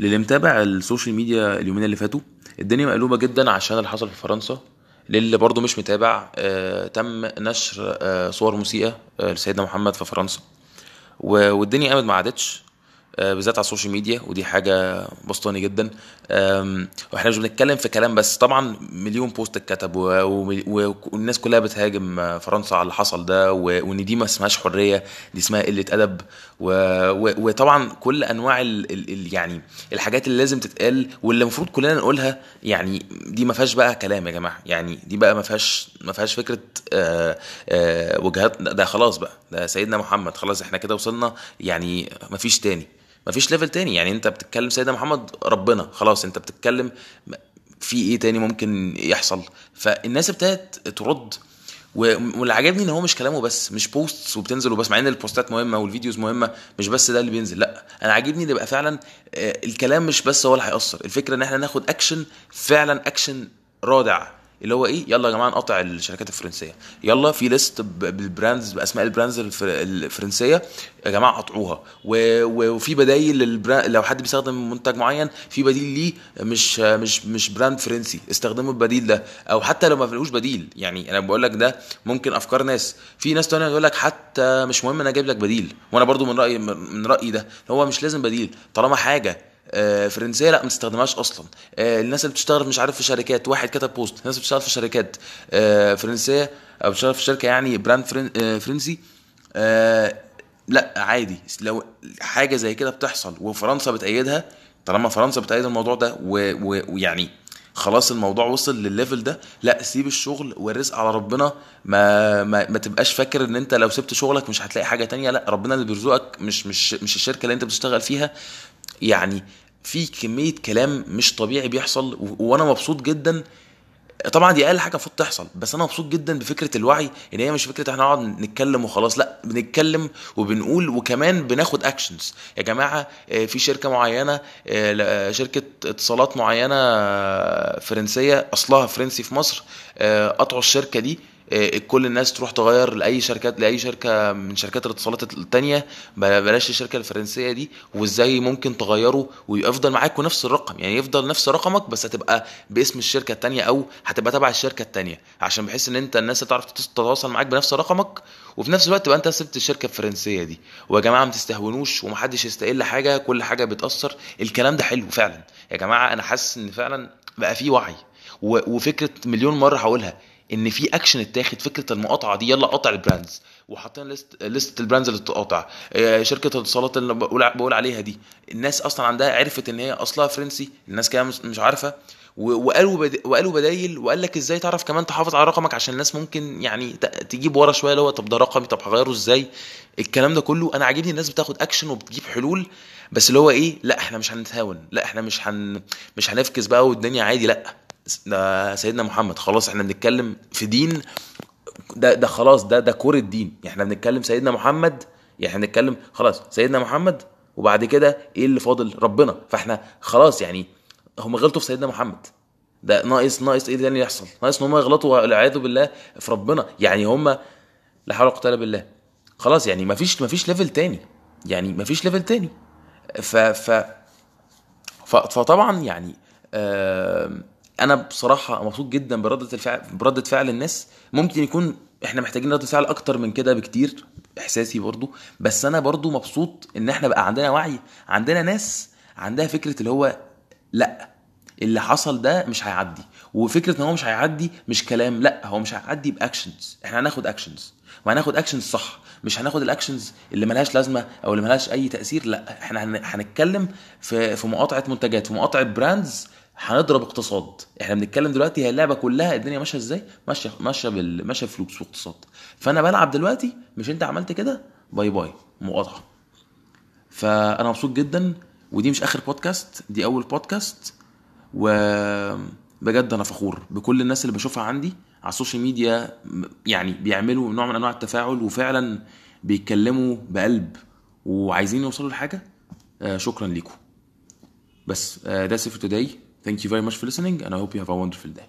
للي متابع ال social media اليومين اللي فاتوا الدنيا مقلوبة جدا عشان اللي حصل في فرنسا. للي برضه مش متابع آه تم نشر آه صور مسيئة آه لسيدنا محمد في فرنسا. والدنيا قامت ما قعدتش. بالذات على ال social media ودي حاجة باسطاني جدا. وإحنا مش بنتكلم في كلام بس طبعا مليون post اتكتب والناس كلها بتهاجم آه، فرنسا على اللي حصل ده وإن دي ما اسمهاش حرية دي اسمها قلة أدب. وطبعا كل أنواع ال ال ال يعني الحاجات اللي لازم تتقال واللي المفروض كلنا نقولها يعني دي ما فيهاش بقى كلام يا جماعة. يعني دي بقى ما فيهاش ما فيهاش فكرة آه، آه، وجهات ده خلاص بقى ده سيدنا محمد خلاص إحنا كده وصلنا يعني ما فيش تاني. مفيش ليفل تاني. يعني انت بتتكلم سيدنا محمد ربنا. خلاص انت بتتكلم في إيه تاني ممكن يحصل؟ فالناس ابتدت ترد واللي عجبني ان هو مش كلامه بس مش posts وبتنزل وبس مع ان البوستات مهمة وال videos مهمة مش بس ده اللي بينزل. لا أنا عاجبني ان يبقى فعلا آه، الكلام مش بس هو اللي هيأثر. الفكرة ان إحنا ناخد اكشن فعلا اكشن رادع. اللي هو إيه؟ يلا يا جماعة نقاطع الشركات الفرنسية. يلا في list بال brands بأسماء ال brands الف- الفرنسية. يا جماعة قاطعوها. وفي بدايل. لو حد بيستخدم منتج معين في بديل ليه مش مش مش brand فرنسي. استخدموا البديل ده. أو حتى لو ما فيهوش بديل. يعني أنا بقول لك ده ممكن أفكار ناس. في ناس تانية تقول لك حتى مش مهم أنا جايب لك بديل. وأنا برضو من رايي من رأيي ده. هو مش لازم بديل. طالما حاجة فرنسية لا ما تستخدمهاش أصلا. آه، الناس اللي بتشتغل مش عارف في شركات واحد كتب post الناس بتشتغل في شركات آه، فرنسية أو بتشتغل في شركة يعني brand فرن- آه، فرنسي آه، لا عادي. لو حاجة زي كده بتحصل وفرنسا بتأيدها طالما فرنسا بتأيد الموضوع ده ويعني خلاص الموضوع وصل للليفل ده لا سيب الشغل والرزق على ربنا. ما ما, ما تبقاش فاكر إن أنت لو سبت شغلك مش هتلاقي حاجة تانية لا ربنا اللي بيرزقك مش مش مش الشركة اللي أنت بتشتغل فيها. يعني في كمية كلام مش طبيعي بيحصل وأنا مبسوط جدا. طبعا دي أقل حاجة المفروض تحصل بس أنا مبسوط جدا بفكرة الوعي إن هي مش فكرة إحنا نقعد نتكلم وخلاص لأ بنتكلم وبنقول وكمان بناخد اكشنز يا جماعة آه، في شركة معينة آه، شركة اتصالات معينة آه، فرنسية أصلها فرنسي في مصر قطعوا الشركة دي. كل الناس تروح تغير لأي شركات لأي شركة من شركات الاتصالات التانية. بل- بلاش الشركة الفرنسية دي وإزاي ممكن تغيره ويفضل معاكوا نفس الرقم. يعني يفضل نفس رقمك بس هتبقى باسم الشركة التانية أو هتبقى تبع الشركة التانية. عشان بحيث إن أنت الناس تعرف تتواصل معاك بنفس رقمك وفي نفس الوقت تبقى أنت سبت الشركة الفرنسية دي. ويا جماعة ما تستهونوش ومحدش يستقل حاجة كل حاجة بتأثر. الكلام ده حلو فعلا. يا جماعة أنا حاسس إن فعلا بقى في وعي. وفكرة مليون مرة هقولها. إن في اكشن اتاخد فكرة المقاطعة دي يلا نقاطع ال brands. وحاطين list list ال brands اللي تقاطع آه، شركة الاتصالات اللي بقول بقول عليها دي. الناس أصلا عندها عرفت إن هي أصلها فرنسي الناس كده مش عارفة. وقالوا بد... وقالوا بدايل وقال لك إزاي تعرف كمان تحافظ على رقمك عشان الناس ممكن يعني. تجيب ورا شوية اللي هو طب ده رقمي طب هغيره إزاي؟ الكلام ده كله. أنا عاجبني الناس بتاخد اكشن وبتجيب حلول. بس اللي هو إيه؟ لا إحنا مش هنتهاون. لا إحنا مش هن مش هنفكس بقى والدنيا عادي. لا. ده سيدنا محمد خلاص إحنا بنتكلم في دين ده ده خلاص ده ده core الدين يعني إحنا بنتكلم سيدنا محمد يعني إحنا بنتكلم خلاص سيدنا محمد وبعد كده إيه اللي فاضل؟ ربنا. فاحنا خلاص يعني هم غلطوا في سيدنا محمد. ده ناقص ناقص إيه تاني يحصل؟ ناقص إن هم يغلطوا والعياذ بالله في ربنا. يعني هم لا حول ولا قوة إلا بالله. خلاص يعني مفيش مفيش level تاني. يعني مفيش level تاني. ف ف فطبعا يعني آم، أنا بصراحة مبسوط جدا بردة الفعل بردة فعل الناس. ممكن يكون إحنا محتاجين ردة فعل أكتر من كده بكتير إحساسي برضو. بس أنا برضو مبسوط إن إحنا بقى عندنا وعي عندنا ناس عندها فكرة اللي هو لأ اللي حصل ده مش هيعدي. وفكرة إن هو مش هيعدي مش كلام لأ هو مش هيعدي ب actions إحنا هناخد actions وهناخد actions صح مش هناخد ال actions اللي ملهاش لازمة أو اللي ملهاش أي تأثير لأ. إحنا هن- هنتكلم في في مقاطعة منتجات في مقاطعة brands هنضرب اقتصاد. إحنا بنتكلم دلوقتي هي اللعبة كلها الدنيا ماشية إزاي؟ ماشيه ماشية بال... ماشية فلوس واقتصاد فأنا بلعب دلوقتي مش أنت عملت كده؟ bye bye. مقاطعة. فأنا مبسوط جدا ودي مش آخر بودكاست دي أول بودكاست وبجد أنا فخور بكل الناس اللي بشوفها عندي على ال social media يعني بيعملوا نوع من أنواع التفاعل وفعلا بيتكلموا بقلب وعايزين يوصلوا لحاجة. آه، شكرا ليكم. that's it for today. Thank you very much for listening and I hope you have a wonderful day